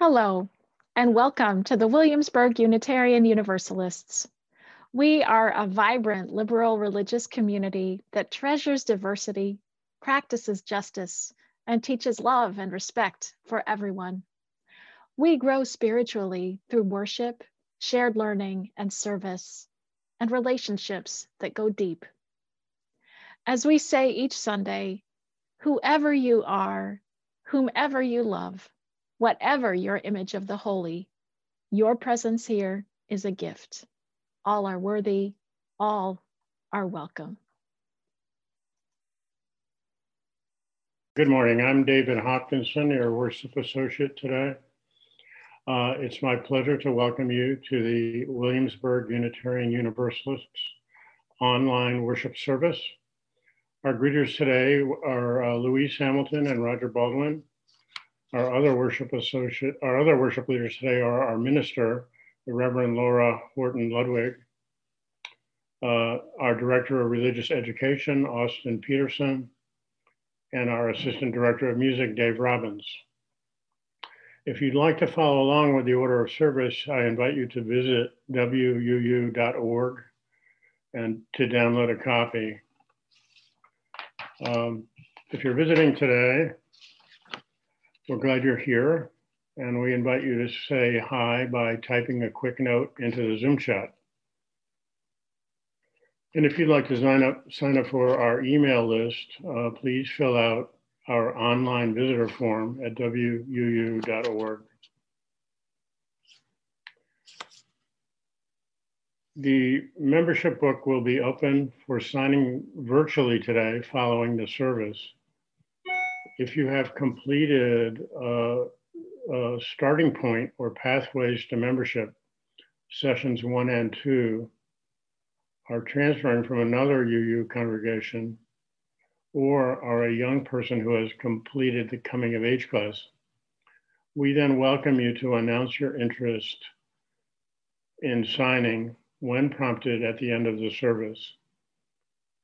Hello, and welcome to the Williamsburg Unitarian Universalists. We are a vibrant liberal religious community that treasures diversity, practices justice, and teaches love and respect for everyone. We grow spiritually through worship, shared learning, and service, and relationships that go deep. As we say each Sunday, whoever you are, whomever you love, whatever your image of the holy, your presence here is a gift. All are worthy, all are welcome. Good morning. I'm David Hopkinson, your worship associate today. Uh, it's my pleasure to welcome you to the Williamsburg Unitarian Universalists online worship service. Our greeters today are uh, Louise Hamilton and Roger Baldwin, our other worship associate, our other worship leaders today are our minister, the Reverend Laura Horton Ludwig, uh, our director of religious education, Austin Peterson, and our assistant director of music, Dave Robbins. If you'd like to follow along with the order of service, I invite you to visit wuu.org and to download a copy. Um, if you're visiting today, we're glad you're here, and we invite you to say hi by typing a quick note into the Zoom chat. And if you'd like to sign up, sign up for our email list, uh, please fill out our online visitor form at wuu.org. The membership book will be open for signing virtually today following the service if you have completed a, a starting point or pathways to membership, sessions one and two are transferring from another UU congregation or are a young person who has completed the coming of age class, we then welcome you to announce your interest in signing when prompted at the end of the service.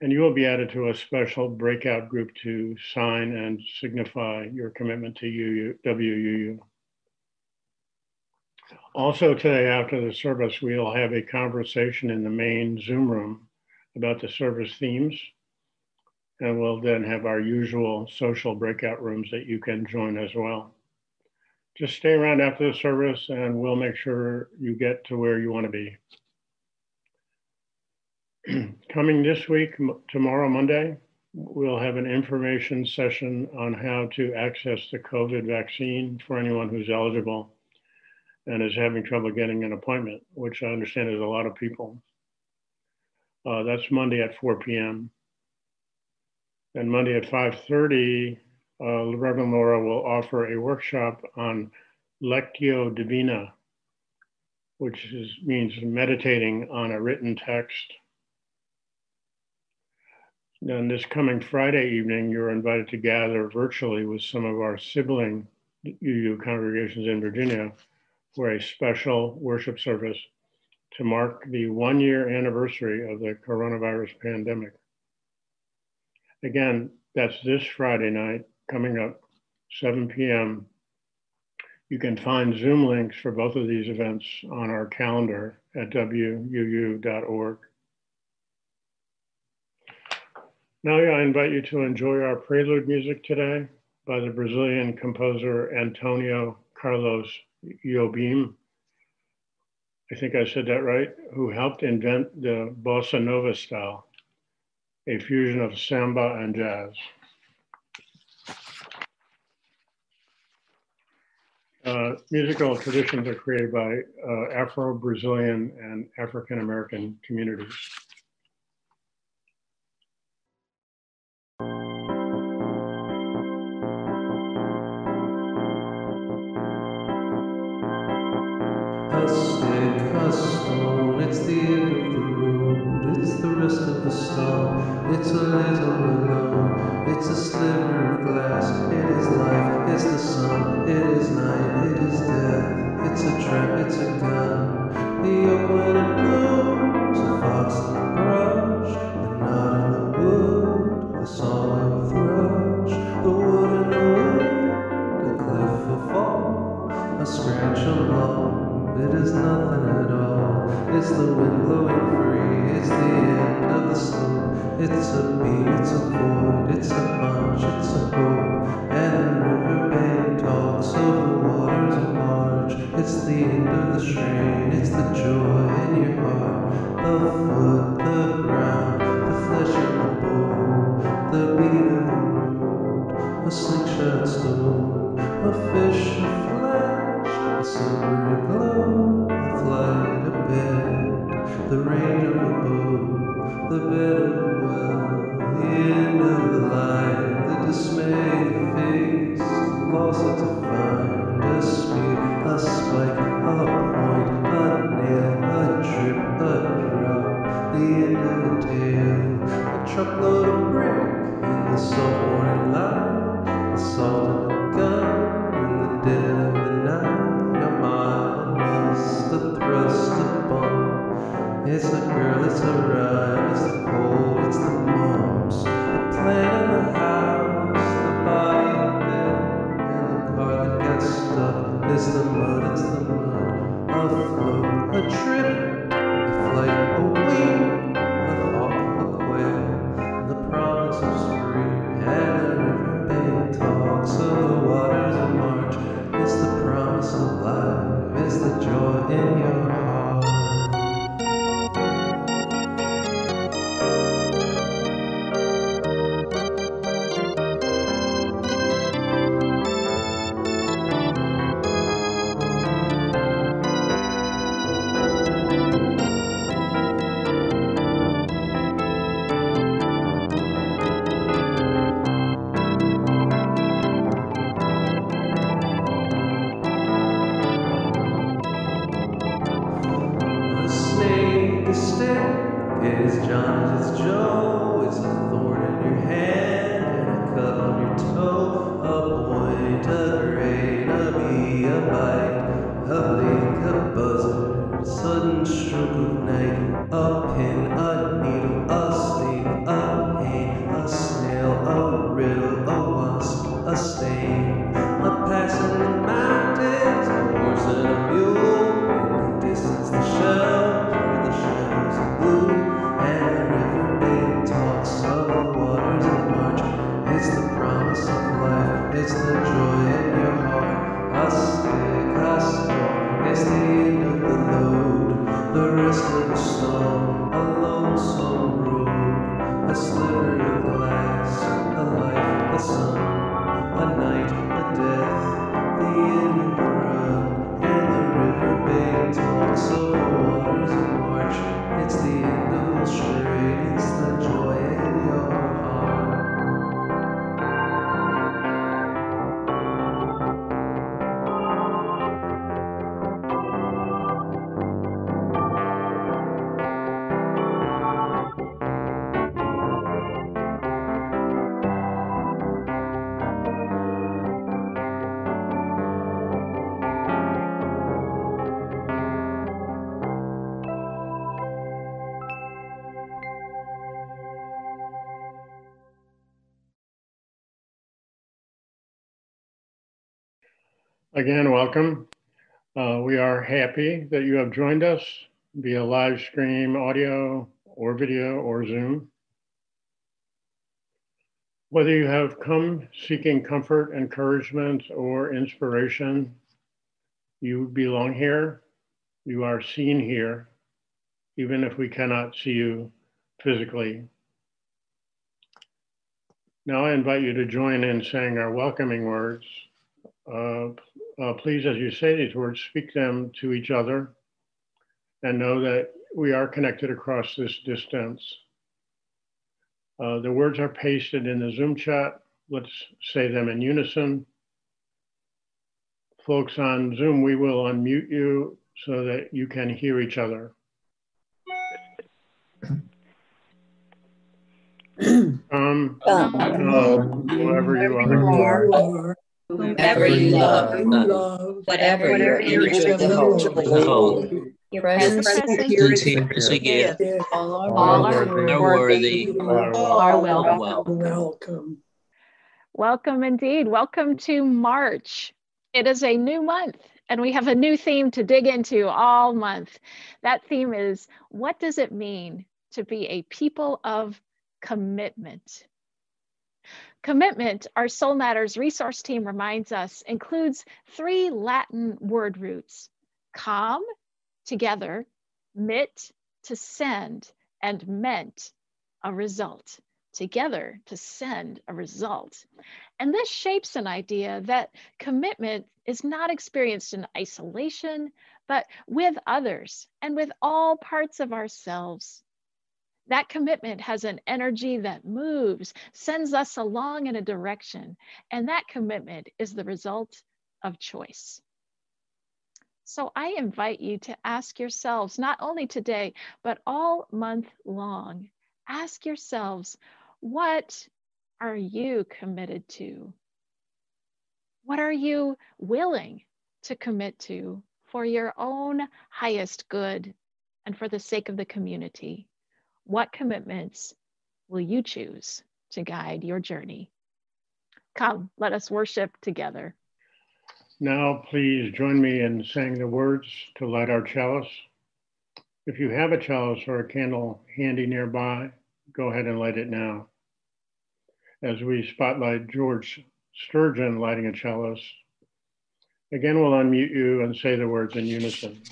And you will be added to a special breakout group to sign and signify your commitment to UU, WUU. Also today after the service, we'll have a conversation in the main Zoom room about the service themes. And we'll then have our usual social breakout rooms that you can join as well. Just stay around after the service and we'll make sure you get to where you wanna be. coming this week, tomorrow, Monday, we'll have an information session on how to access the COVID vaccine for anyone who's eligible and is having trouble getting an appointment, which I understand is a lot of people. Uh, that's Monday at 4 p.m. And Monday at 5.30, uh, Reverend Laura will offer a workshop on Lectio Divina, which is, means meditating on a written text and this coming Friday evening, you're invited to gather virtually with some of our sibling UU congregations in Virginia for a special worship service to mark the one year anniversary of the coronavirus pandemic. Again, that's this Friday night coming up, 7 p.m. You can find Zoom links for both of these events on our calendar at wuu.org. Now I invite you to enjoy our prelude music today by the Brazilian composer Antonio Carlos Jobim. I think I said that right, who helped invent the bossa nova style, a fusion of samba and jazz. Uh, musical traditions are created by uh, Afro-Brazilian and African-American communities. It's the end of the road, it's the rest of the storm, it's a little alone, it's a sliver of glass, it is life, it's the sun, it is night, it is death, it's a trap, it's a gun, And the river bank talks so Again, welcome. Uh, we are happy that you have joined us via live stream, audio, or video, or Zoom. Whether you have come seeking comfort, encouragement, or inspiration, you belong here. You are seen here, even if we cannot see you physically. Now I invite you to join in saying our welcoming words. Uh, uh, please, as you say these words, speak them to each other and know that we are connected across this distance. Uh, the words are pasted in the Zoom chat. Let's say them in unison. Folks on Zoom, we will unmute you so that you can hear each other. Um, um, um whoever you are whomever you love, love. whatever, whatever your spiritually hold, your presence as we give, all are worthy, are welcome. Welcome. Welcome indeed. Welcome to March. It is a new month and we have a new theme to dig into all month. That theme is what does it mean to be a people of commitment? Commitment, our Soul Matters resource team reminds us, includes three Latin word roots com, together, mit, to send, and ment, a result together to send a result. And this shapes an idea that commitment is not experienced in isolation, but with others and with all parts of ourselves. That commitment has an energy that moves, sends us along in a direction, and that commitment is the result of choice. So I invite you to ask yourselves, not only today, but all month long, ask yourselves, what are you committed to? What are you willing to commit to for your own highest good and for the sake of the community? What commitments will you choose to guide your journey? Come, let us worship together. Now, please join me in saying the words to light our chalice. If you have a chalice or a candle handy nearby, go ahead and light it now as we spotlight George Sturgeon lighting a chalice. Again, we'll unmute you and say the words in unison.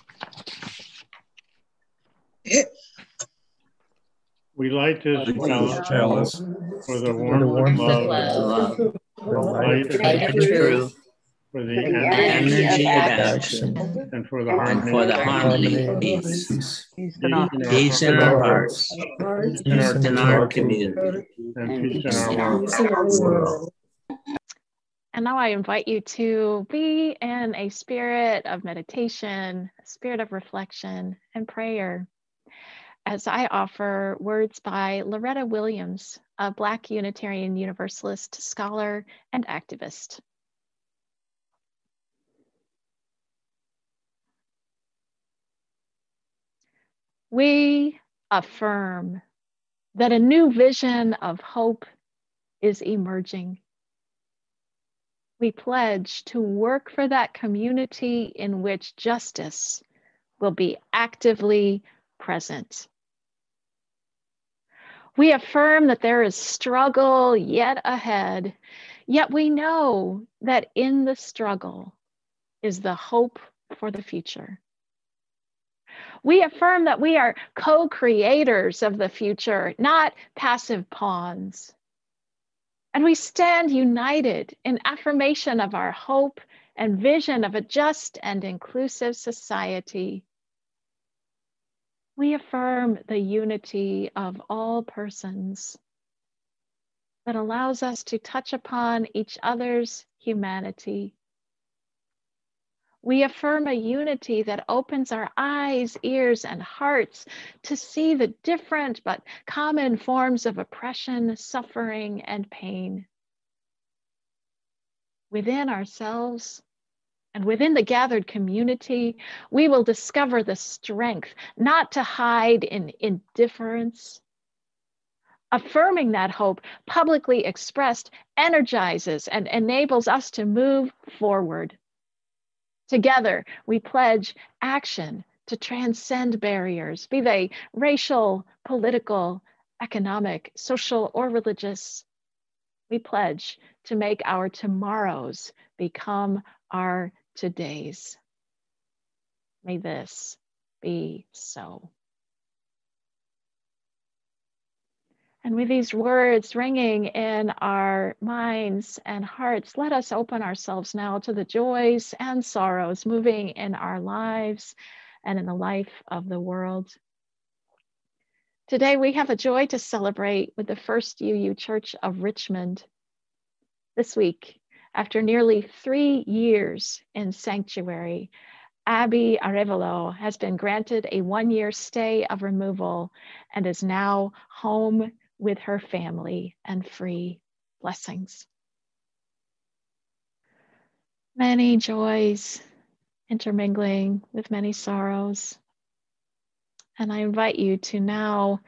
We light this chalice, chalice for the warmth, of love, for the light of truth, for the energy, energy of action, and for the harmony, for the harmony. of peace. Peace. In our hearts, peace in our community, and peace in our world. And now I invite you to be in a spirit of meditation, a spirit of reflection and prayer as I offer words by Loretta Williams, a Black Unitarian Universalist scholar and activist. we affirm that a new vision of hope is emerging. We pledge to work for that community in which justice will be actively present. We affirm that there is struggle yet ahead, yet we know that in the struggle is the hope for the future. We affirm that we are co creators of the future, not passive pawns. And we stand united in affirmation of our hope and vision of a just and inclusive society. We affirm the unity of all persons that allows us to touch upon each other's humanity we affirm a unity that opens our eyes, ears, and hearts to see the different but common forms of oppression, suffering, and pain. Within ourselves and within the gathered community, we will discover the strength not to hide in indifference. Affirming that hope, publicly expressed, energizes and enables us to move forward Together, we pledge action to transcend barriers, be they racial, political, economic, social, or religious. We pledge to make our tomorrows become our todays. May this be so. And with these words ringing in our minds and hearts, let us open ourselves now to the joys and sorrows moving in our lives and in the life of the world. Today, we have a joy to celebrate with the First UU Church of Richmond. This week, after nearly three years in sanctuary, Abby Arevalo has been granted a one year stay of removal and is now home with her family and free blessings. Many joys intermingling with many sorrows. And I invite you to now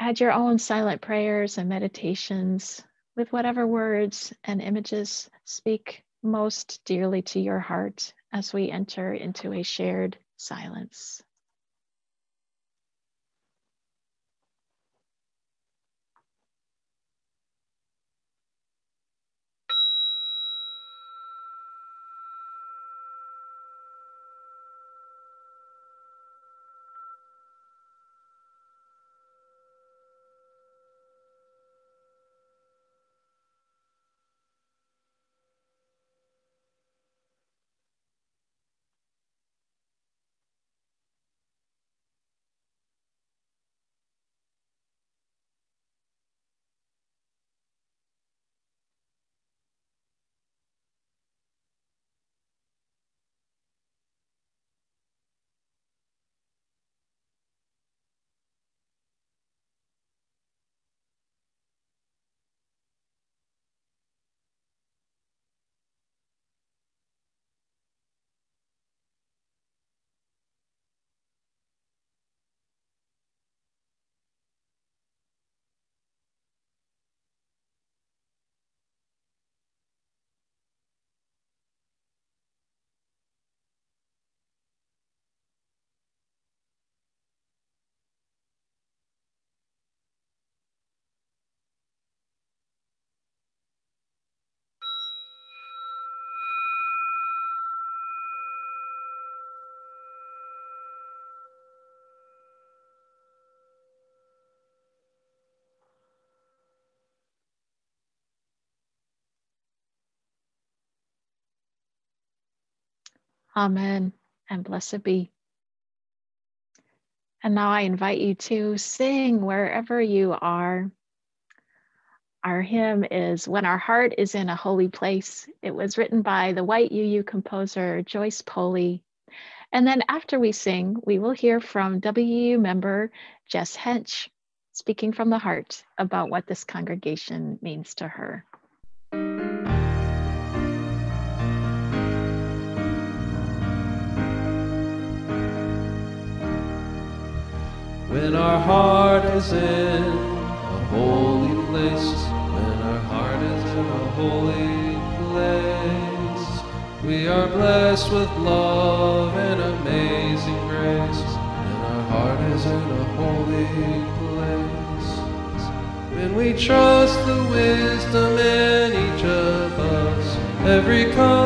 add your own silent prayers and meditations with whatever words and images speak most dearly to your heart as we enter into a shared silence. Amen and blessed be. And now I invite you to sing wherever you are. Our hymn is When Our Heart is in a Holy Place. It was written by the white UU composer Joyce Poley. And then after we sing, we will hear from WU member Jess Hench speaking from the heart about what this congregation means to her. When our heart is in a holy place, when our heart is in a holy place, we are blessed with love and amazing grace. When our heart is in a holy place, when we trust the wisdom in each of us, every color,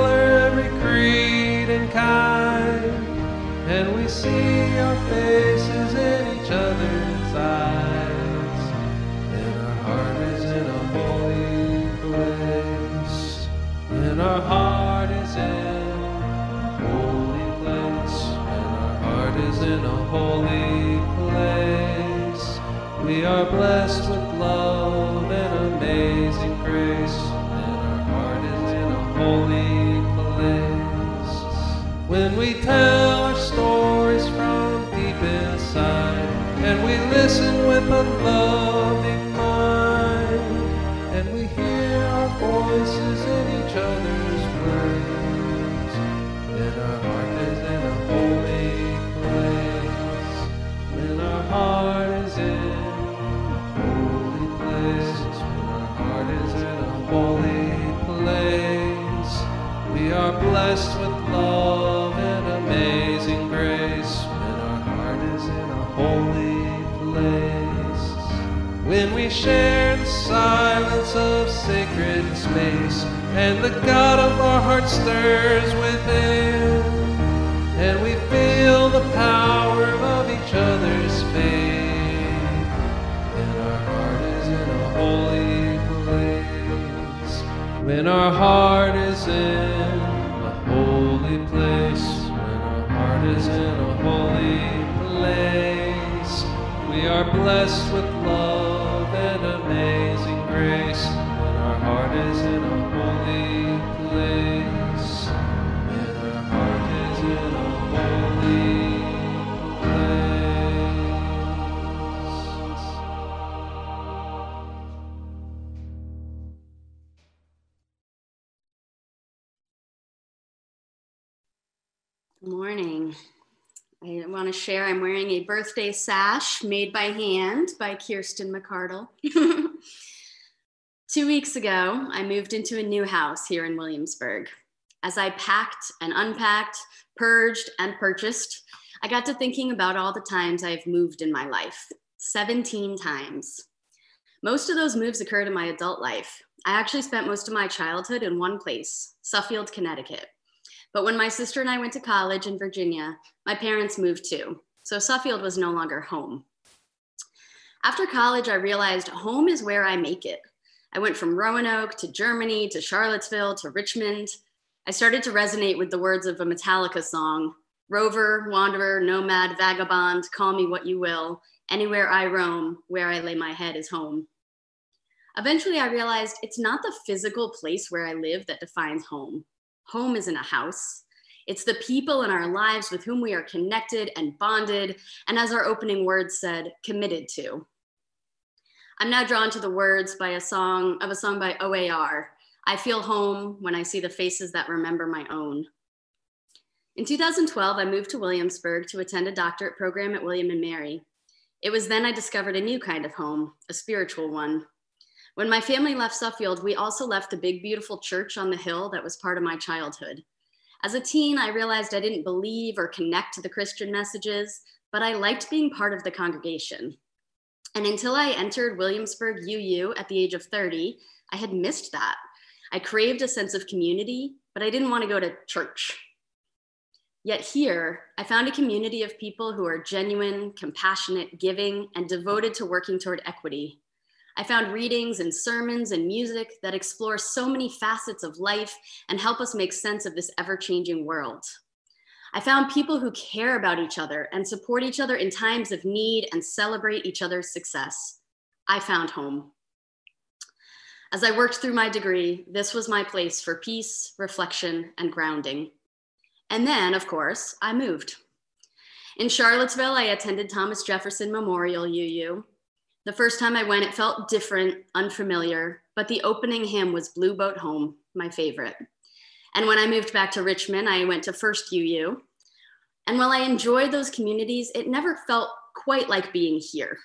are blessed with love and amazing grace. And our heart is in a holy place. When we tell our stories from deep inside, and we listen with a loving blessed with love and amazing grace. When our heart is in a holy place, when we share the silence of sacred space, and the God of our heart stirs within, and we feel the power of each other's faith. When our heart is in a holy place, when our heart is in is in a holy place, we are blessed with love and amazing grace. When our heart is in a holy place, when our heart is in a holy place. Good morning. Um, I want to share I'm wearing a birthday sash made by hand by Kirsten McCardle. Two weeks ago, I moved into a new house here in Williamsburg. As I packed and unpacked, purged and purchased, I got to thinking about all the times I've moved in my life 17 times. Most of those moves occurred in my adult life. I actually spent most of my childhood in one place, Suffield, Connecticut. But when my sister and I went to college in Virginia, my parents moved too. So Suffield was no longer home. After college, I realized home is where I make it. I went from Roanoke to Germany to Charlottesville to Richmond. I started to resonate with the words of a Metallica song Rover, wanderer, nomad, vagabond, call me what you will. Anywhere I roam, where I lay my head is home. Eventually, I realized it's not the physical place where I live that defines home. Home isn't a house. It's the people in our lives with whom we are connected and bonded, and as our opening words said, committed to. I'm now drawn to the words by a song of a song by OAR. I feel home when I see the faces that remember my own. In 2012, I moved to Williamsburg to attend a doctorate program at William and Mary. It was then I discovered a new kind of home, a spiritual one. When my family left Suffield, we also left the big, beautiful church on the hill that was part of my childhood. As a teen, I realized I didn't believe or connect to the Christian messages, but I liked being part of the congregation. And until I entered Williamsburg UU at the age of 30, I had missed that. I craved a sense of community, but I didn't want to go to church. Yet here, I found a community of people who are genuine, compassionate, giving, and devoted to working toward equity. I found readings and sermons and music that explore so many facets of life and help us make sense of this ever changing world. I found people who care about each other and support each other in times of need and celebrate each other's success. I found home. As I worked through my degree, this was my place for peace, reflection, and grounding. And then, of course, I moved. In Charlottesville, I attended Thomas Jefferson Memorial UU. The first time I went, it felt different, unfamiliar, but the opening hymn was Blue Boat Home, my favorite. And when I moved back to Richmond, I went to First UU. And while I enjoyed those communities, it never felt quite like being here.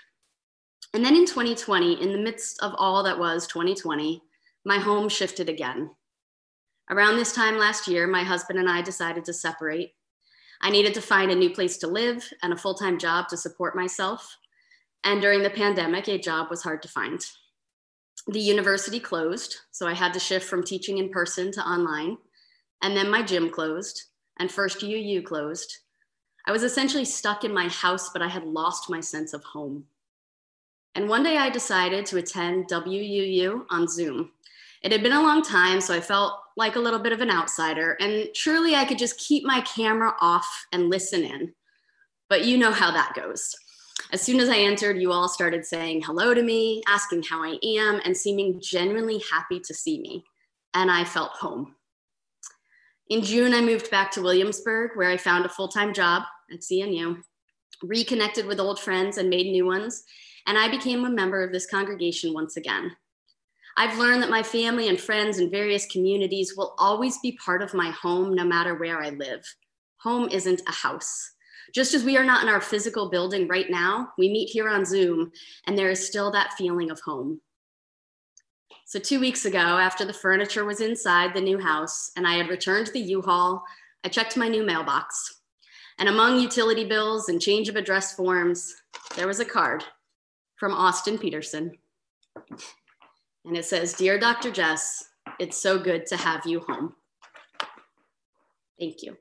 And then in 2020, in the midst of all that was 2020, my home shifted again. Around this time last year, my husband and I decided to separate. I needed to find a new place to live and a full time job to support myself. And during the pandemic, a job was hard to find. The university closed, so I had to shift from teaching in person to online. And then my gym closed, and First UU closed. I was essentially stuck in my house, but I had lost my sense of home. And one day I decided to attend WUU on Zoom. It had been a long time, so I felt like a little bit of an outsider, and surely I could just keep my camera off and listen in. But you know how that goes. As soon as I entered, you all started saying hello to me, asking how I am, and seeming genuinely happy to see me. And I felt home. In June, I moved back to Williamsburg, where I found a full time job at CNU, reconnected with old friends, and made new ones. And I became a member of this congregation once again. I've learned that my family and friends in various communities will always be part of my home no matter where I live. Home isn't a house. Just as we are not in our physical building right now, we meet here on Zoom, and there is still that feeling of home. So, two weeks ago, after the furniture was inside the new house and I had returned to the U Haul, I checked my new mailbox. And among utility bills and change of address forms, there was a card from Austin Peterson. And it says, Dear Dr. Jess, it's so good to have you home. Thank you.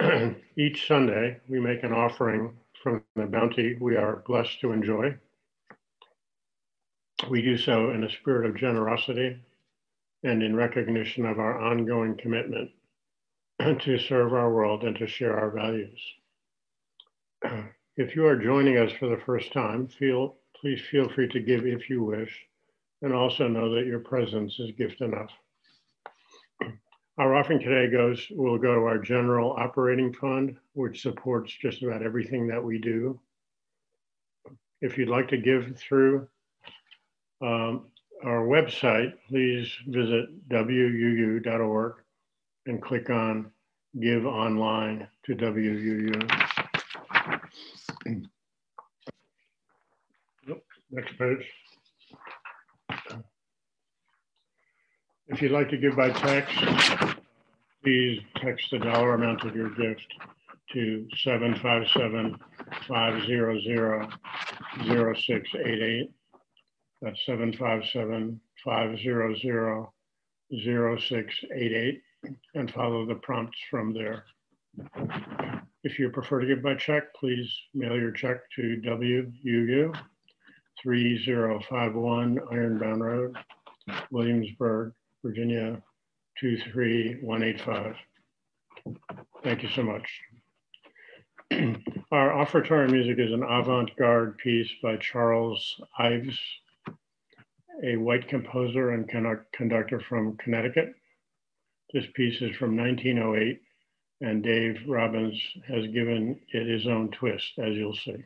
Each Sunday, we make an offering from the bounty we are blessed to enjoy. We do so in a spirit of generosity and in recognition of our ongoing commitment to serve our world and to share our values. If you are joining us for the first time, feel, please feel free to give if you wish, and also know that your presence is gift enough. Our offering today goes will go to our general operating fund, which supports just about everything that we do. If you'd like to give through um, our website, please visit wuu.org and click on Give Online to WUU. Next page. If you'd like to give by text, please text the dollar amount of your gift to 757-500-0688. That's 757-500-0688 and follow the prompts from there. If you prefer to give by check, please mail your check to WUU 3051 Ironbound Road, Williamsburg, Virginia 23185. Thank you so much. Our offertory music is an avant-garde piece by Charles Ives, a white composer and conductor from Connecticut. This piece is from 1908 and Dave Robbins has given it his own twist, as you'll see.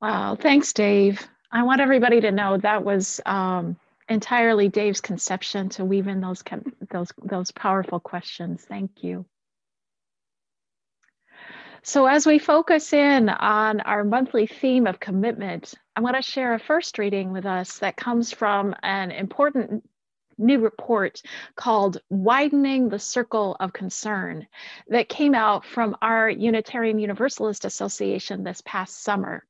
Wow, thanks, Dave. I want everybody to know that was um, entirely Dave's conception to weave in those those those powerful questions. Thank you. So as we focus in on our monthly theme of commitment, I want to share a first reading with us that comes from an important new report called Widening the Circle of Concern that came out from our Unitarian Universalist Association this past summer.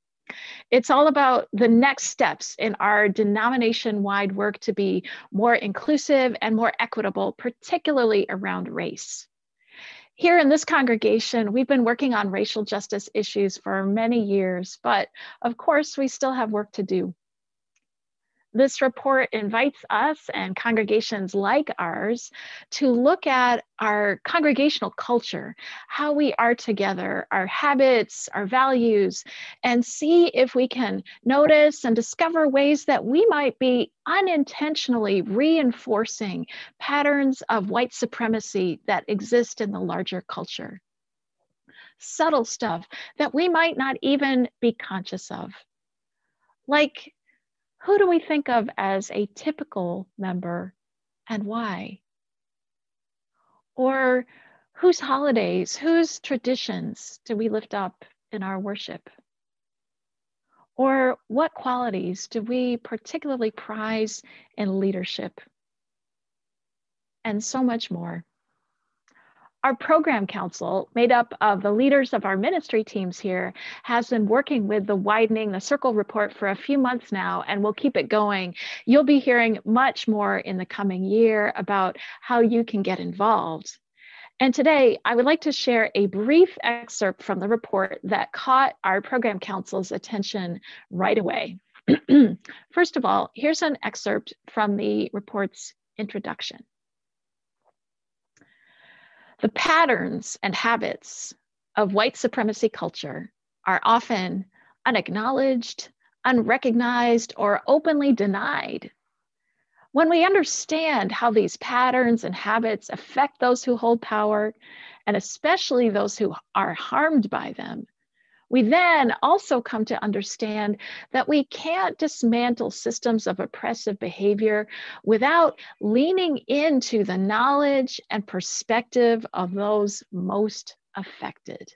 It's all about the next steps in our denomination wide work to be more inclusive and more equitable, particularly around race. Here in this congregation, we've been working on racial justice issues for many years, but of course, we still have work to do. This report invites us and congregations like ours to look at our congregational culture, how we are together, our habits, our values, and see if we can notice and discover ways that we might be unintentionally reinforcing patterns of white supremacy that exist in the larger culture. Subtle stuff that we might not even be conscious of. Like who do we think of as a typical member and why? Or whose holidays, whose traditions do we lift up in our worship? Or what qualities do we particularly prize in leadership? And so much more. Our program council, made up of the leaders of our ministry teams here, has been working with the Widening the Circle report for a few months now, and we'll keep it going. You'll be hearing much more in the coming year about how you can get involved. And today, I would like to share a brief excerpt from the report that caught our program council's attention right away. First of all, here's an excerpt from the report's introduction. The patterns and habits of white supremacy culture are often unacknowledged, unrecognized, or openly denied. When we understand how these patterns and habits affect those who hold power, and especially those who are harmed by them, we then also come to understand that we can't dismantle systems of oppressive behavior without leaning into the knowledge and perspective of those most affected.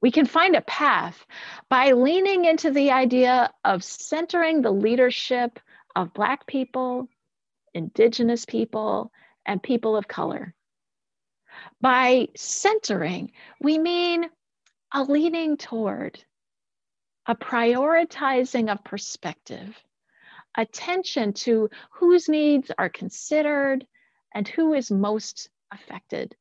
We can find a path by leaning into the idea of centering the leadership of Black people, Indigenous people, and people of color. By centering, we mean a leaning toward, a prioritizing of perspective, attention to whose needs are considered and who is most affected.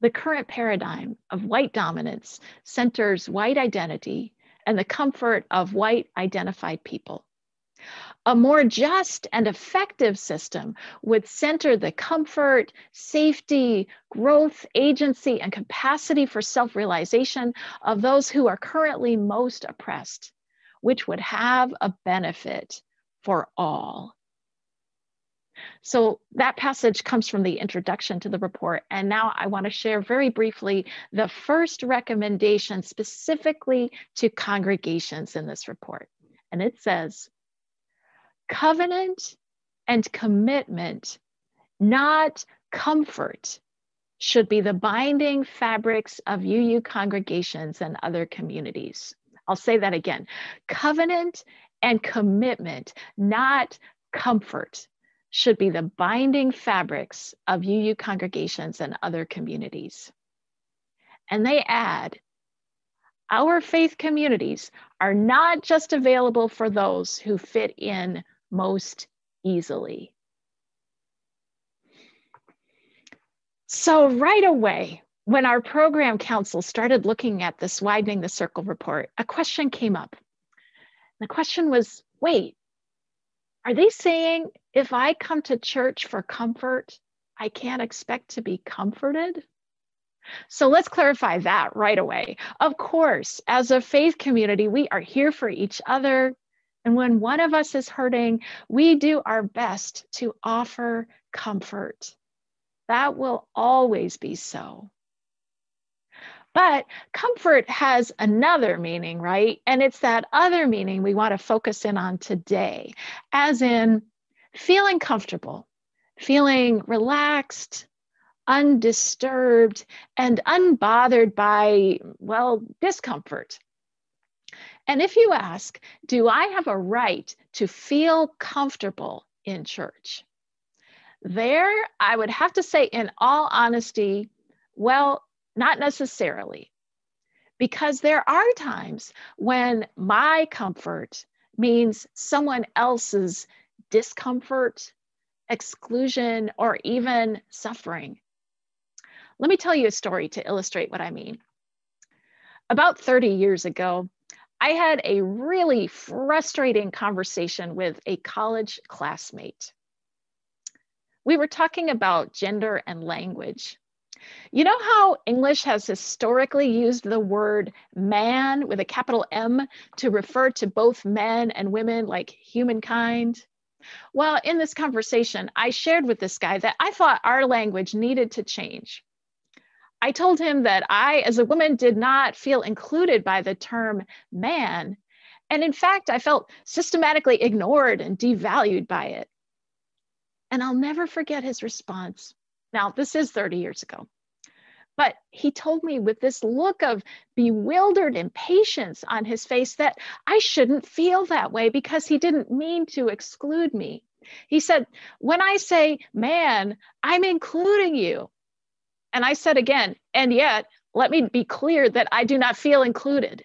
The current paradigm of white dominance centers white identity and the comfort of white identified people. A more just and effective system would center the comfort, safety, growth, agency, and capacity for self realization of those who are currently most oppressed, which would have a benefit for all. So that passage comes from the introduction to the report. And now I want to share very briefly the first recommendation specifically to congregations in this report. And it says, covenant and commitment, not comfort, should be the binding fabrics of UU congregations and other communities. I'll say that again covenant and commitment, not comfort, should be the binding fabrics of UU congregations and other communities. And they add, our faith communities are not just available for those who fit in most easily. So, right away, when our program council started looking at this widening the circle report, a question came up. The question was wait, are they saying if I come to church for comfort, I can't expect to be comforted? So let's clarify that right away. Of course, as a faith community, we are here for each other, and when one of us is hurting, we do our best to offer comfort. That will always be so. But comfort has another meaning, right? And it's that other meaning we want to focus in on today, as in feeling comfortable, feeling relaxed, undisturbed, and unbothered by, well, discomfort. And if you ask, do I have a right to feel comfortable in church? There, I would have to say, in all honesty, well, not necessarily. Because there are times when my comfort means someone else's discomfort, exclusion, or even suffering. Let me tell you a story to illustrate what I mean. About 30 years ago, I had a really frustrating conversation with a college classmate. We were talking about gender and language. You know how English has historically used the word man with a capital M to refer to both men and women like humankind? Well, in this conversation, I shared with this guy that I thought our language needed to change. I told him that I, as a woman, did not feel included by the term man. And in fact, I felt systematically ignored and devalued by it. And I'll never forget his response. Now, this is 30 years ago. But he told me with this look of bewildered impatience on his face that I shouldn't feel that way because he didn't mean to exclude me. He said, When I say man, I'm including you. And I said again, and yet, let me be clear that I do not feel included.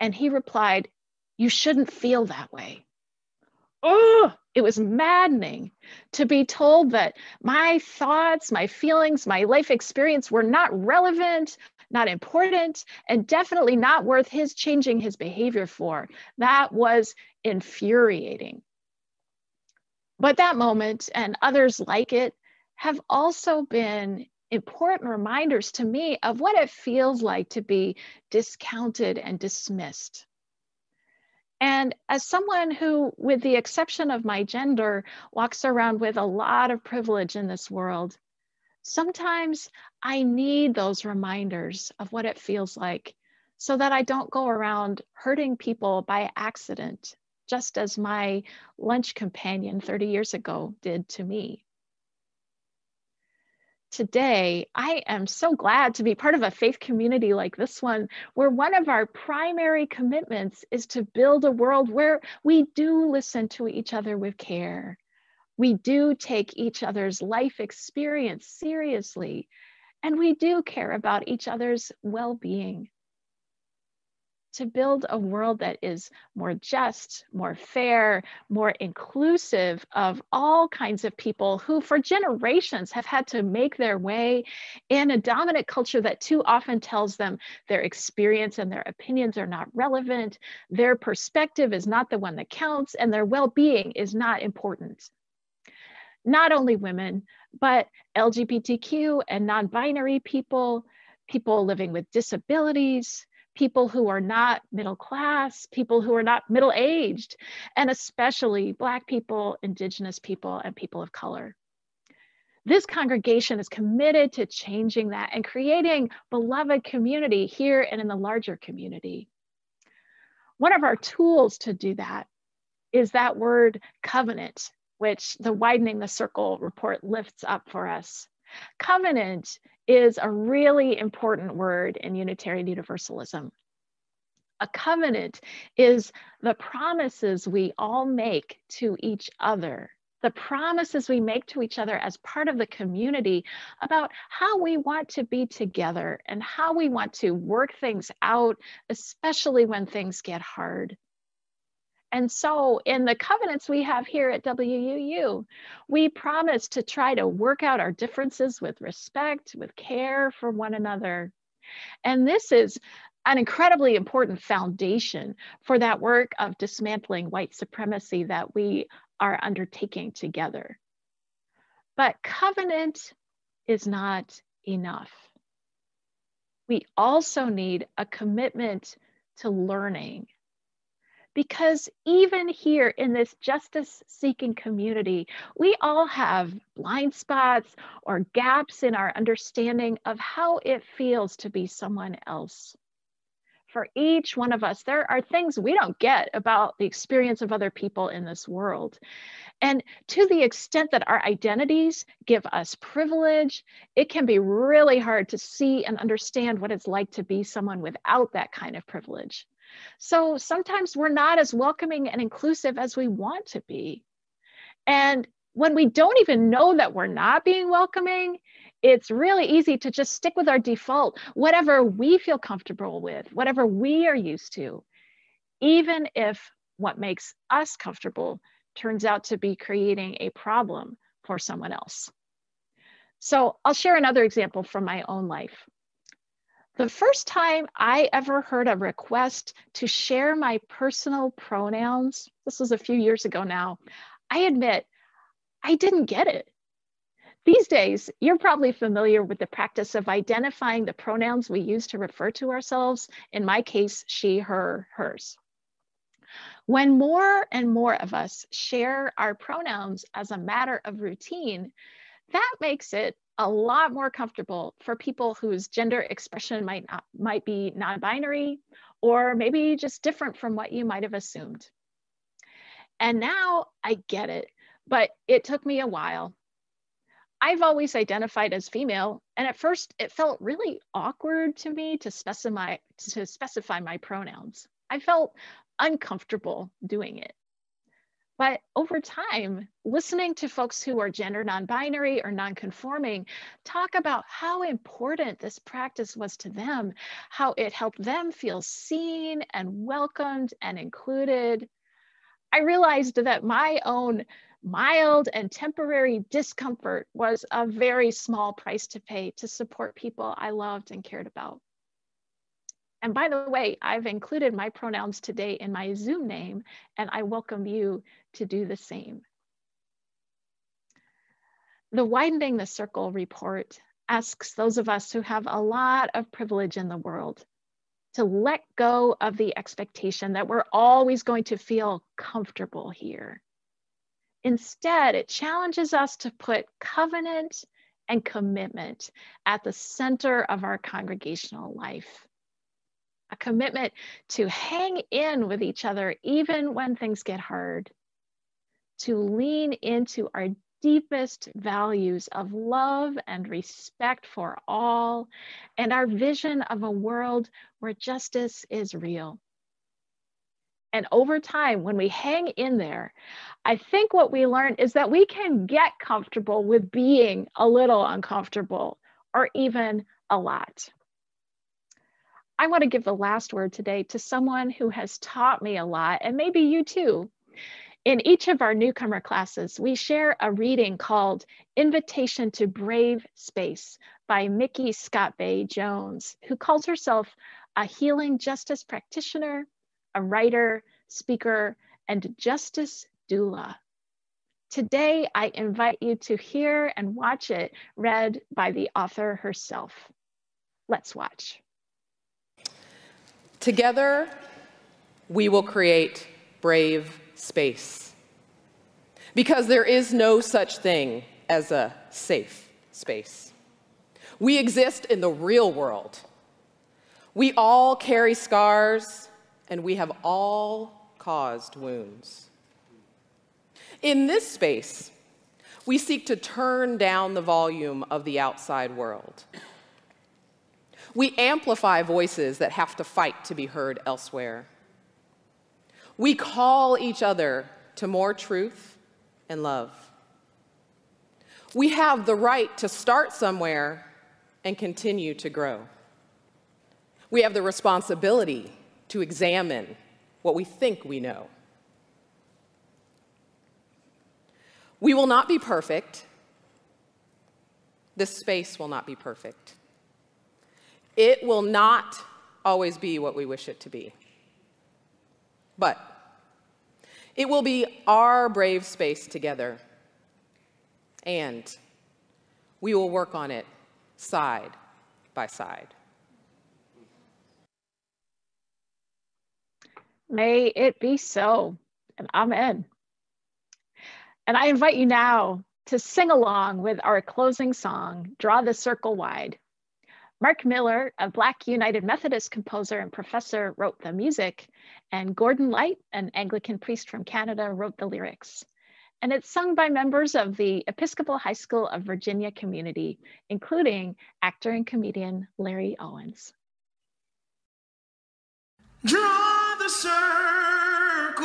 And he replied, You shouldn't feel that way. Oh, it was maddening to be told that my thoughts, my feelings, my life experience were not relevant, not important, and definitely not worth his changing his behavior for. That was infuriating. But that moment and others like it have also been important reminders to me of what it feels like to be discounted and dismissed. And as someone who, with the exception of my gender, walks around with a lot of privilege in this world, sometimes I need those reminders of what it feels like so that I don't go around hurting people by accident, just as my lunch companion 30 years ago did to me today, I am so glad to be part of a faith community like this one, where one of our primary commitments is to build a world where we do listen to each other with care. We do take each other's life experience seriously, and we do care about each other's well being to build a world that is more just, more fair, more inclusive of all kinds of people who, for generations, have had to make their way in a dominant culture that too often tells them their experience and their opinions are not relevant, their perspective is not the one that counts, and their well being is not important. Not only women, but LGBTQ and non binary people, people living with disabilities, people who are not middle class, people who are not middle aged, and especially Black people, Indigenous people, and people of color. This congregation is committed to changing that and creating beloved community here and in the larger community. One of our tools to do that is that word covenant, which the Widening the Circle report lifts up for us. Covenant is a really important word in Unitarian Universalism. A covenant is the promises we all make to each other, the promises we make to each other as part of the community about how we want to be together and how we want to work things out, especially when things get hard. And so, in the covenants we have here at WUU, we promise to try to work out our differences with respect, with care for one another. And this is an incredibly important foundation for that work of dismantling white supremacy that we are undertaking together. But covenant is not enough. We also need a commitment to learning because even here in this justice seeking community, we all have blind spots or gaps in our understanding of how it feels to be someone else. For each one of us, there are things we don't get about the experience of other people in this world. And to the extent that our identities give us privilege, it can be really hard to see and understand what it's like to be someone without that kind of privilege. So sometimes we're not as welcoming and inclusive as we want to be. And when we don't even know that we're not being welcoming, it's really easy to just stick with our default, whatever we feel comfortable with, whatever we are used to, even if what makes us comfortable turns out to be creating a problem for someone else. So I'll share another example from my own life. The first time I ever heard a request to share my personal pronouns, this was a few years ago now, I admit I didn't get it. These days, you're probably familiar with the practice of identifying the pronouns we use to refer to ourselves, in my case, she, her, hers. When more and more of us share our pronouns as a matter of routine, that makes it a lot more comfortable for people whose gender expression might not might be non-binary or maybe just different from what you might have assumed. And now I get it, but it took me a while. I've always identified as female, and at first it felt really awkward to me to specify to specify my pronouns. I felt uncomfortable doing it. But over time, listening to folks who are gender non-binary or non-conforming talk about how important this practice was to them, how it helped them feel seen and welcomed and included, I realized that my own mild and temporary discomfort was a very small price to pay to support people I loved and cared about. And by the way, I've included my pronouns today in my Zoom name, and I welcome you to do the same. The Widening the Circle report asks those of us who have a lot of privilege in the world to let go of the expectation that we're always going to feel comfortable here. Instead, it challenges us to put covenant and commitment at the center of our congregational life a commitment to hang in with each other even when things get hard, to lean into our deepest values of love and respect for all, and our vision of a world where justice is real. And over time, when we hang in there, I think what we learn is that we can get comfortable with being a little uncomfortable or even a lot. I want to give the last word today to someone who has taught me a lot, and maybe you too. In each of our newcomer classes, we share a reading called Invitation to Brave Space by Micky ScottBey Jones, who calls herself a healing justice practitioner, a writer, speaker, and justice doula. Today, I invite you to hear and watch it read by the author herself. Let's watch. Together, we will create brave space. Because there is no such thing as a safe space. We exist in the real world. We all carry scars, and we have all caused wounds. In this space, we seek to turn down the volume of the outside world we amplify voices that have to fight to be heard elsewhere. We call each other to more truth and love. We have the right to start somewhere and continue to grow. We have the responsibility to examine what we think we know. We will not be perfect. This space will not be perfect. It will not always be what we wish it to be. But it will be our brave space together. And we will work on it side by side. May it be so, and amen. And I invite you now to sing along with our closing song, Draw the Circle Wide. Mark Miller, a Black United Methodist composer and professor, wrote the music, and Gordon Light, an Anglican priest from Canada, wrote the lyrics. And it's sung by members of the Episcopal High School of Virginia community, including actor and comedian Larry Owens. Draw the circle,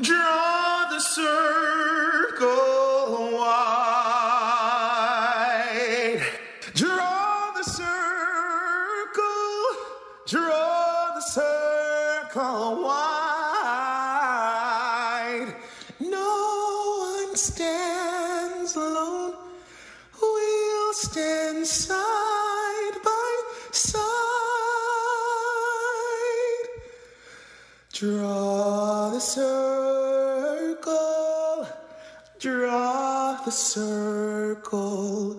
draw wide. No one stands alone, we'll stand side by side. Draw the circle, draw the circle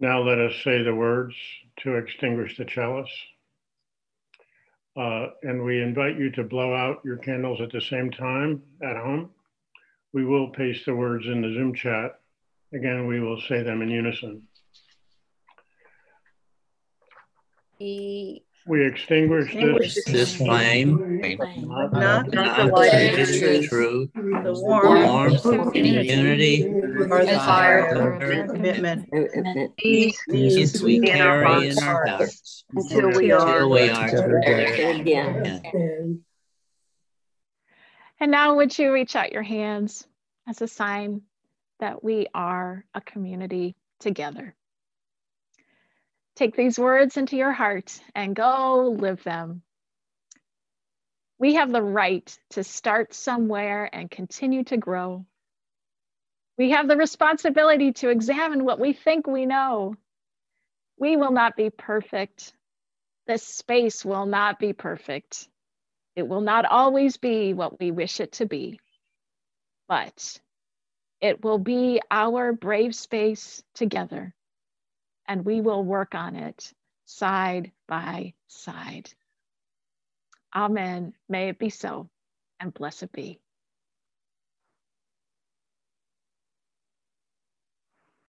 Now let us say the words to extinguish the chalice. Uh, and we invite you to blow out your candles at the same time at home. We will paste the words in the Zoom chat. Again, we will say them in unison. We We extinguish Extinguish this This flame, not not not the the light of truth, truth, truth, the warmth, warmth, unity, or the fire. of Fire. commitment. These these we be in our carry in our hearts. Until we until are we are together together again. again. And now, would you reach out your hands as a sign that we are a community together? Take these words into your heart and go live them. We have the right to start somewhere and continue to grow. We have the responsibility to examine what we think we know. We will not be perfect. This space will not be perfect. It will not always be what we wish it to be, but it will be our brave space together, and we will work on it side by side. Amen. May it be so, and blessed be.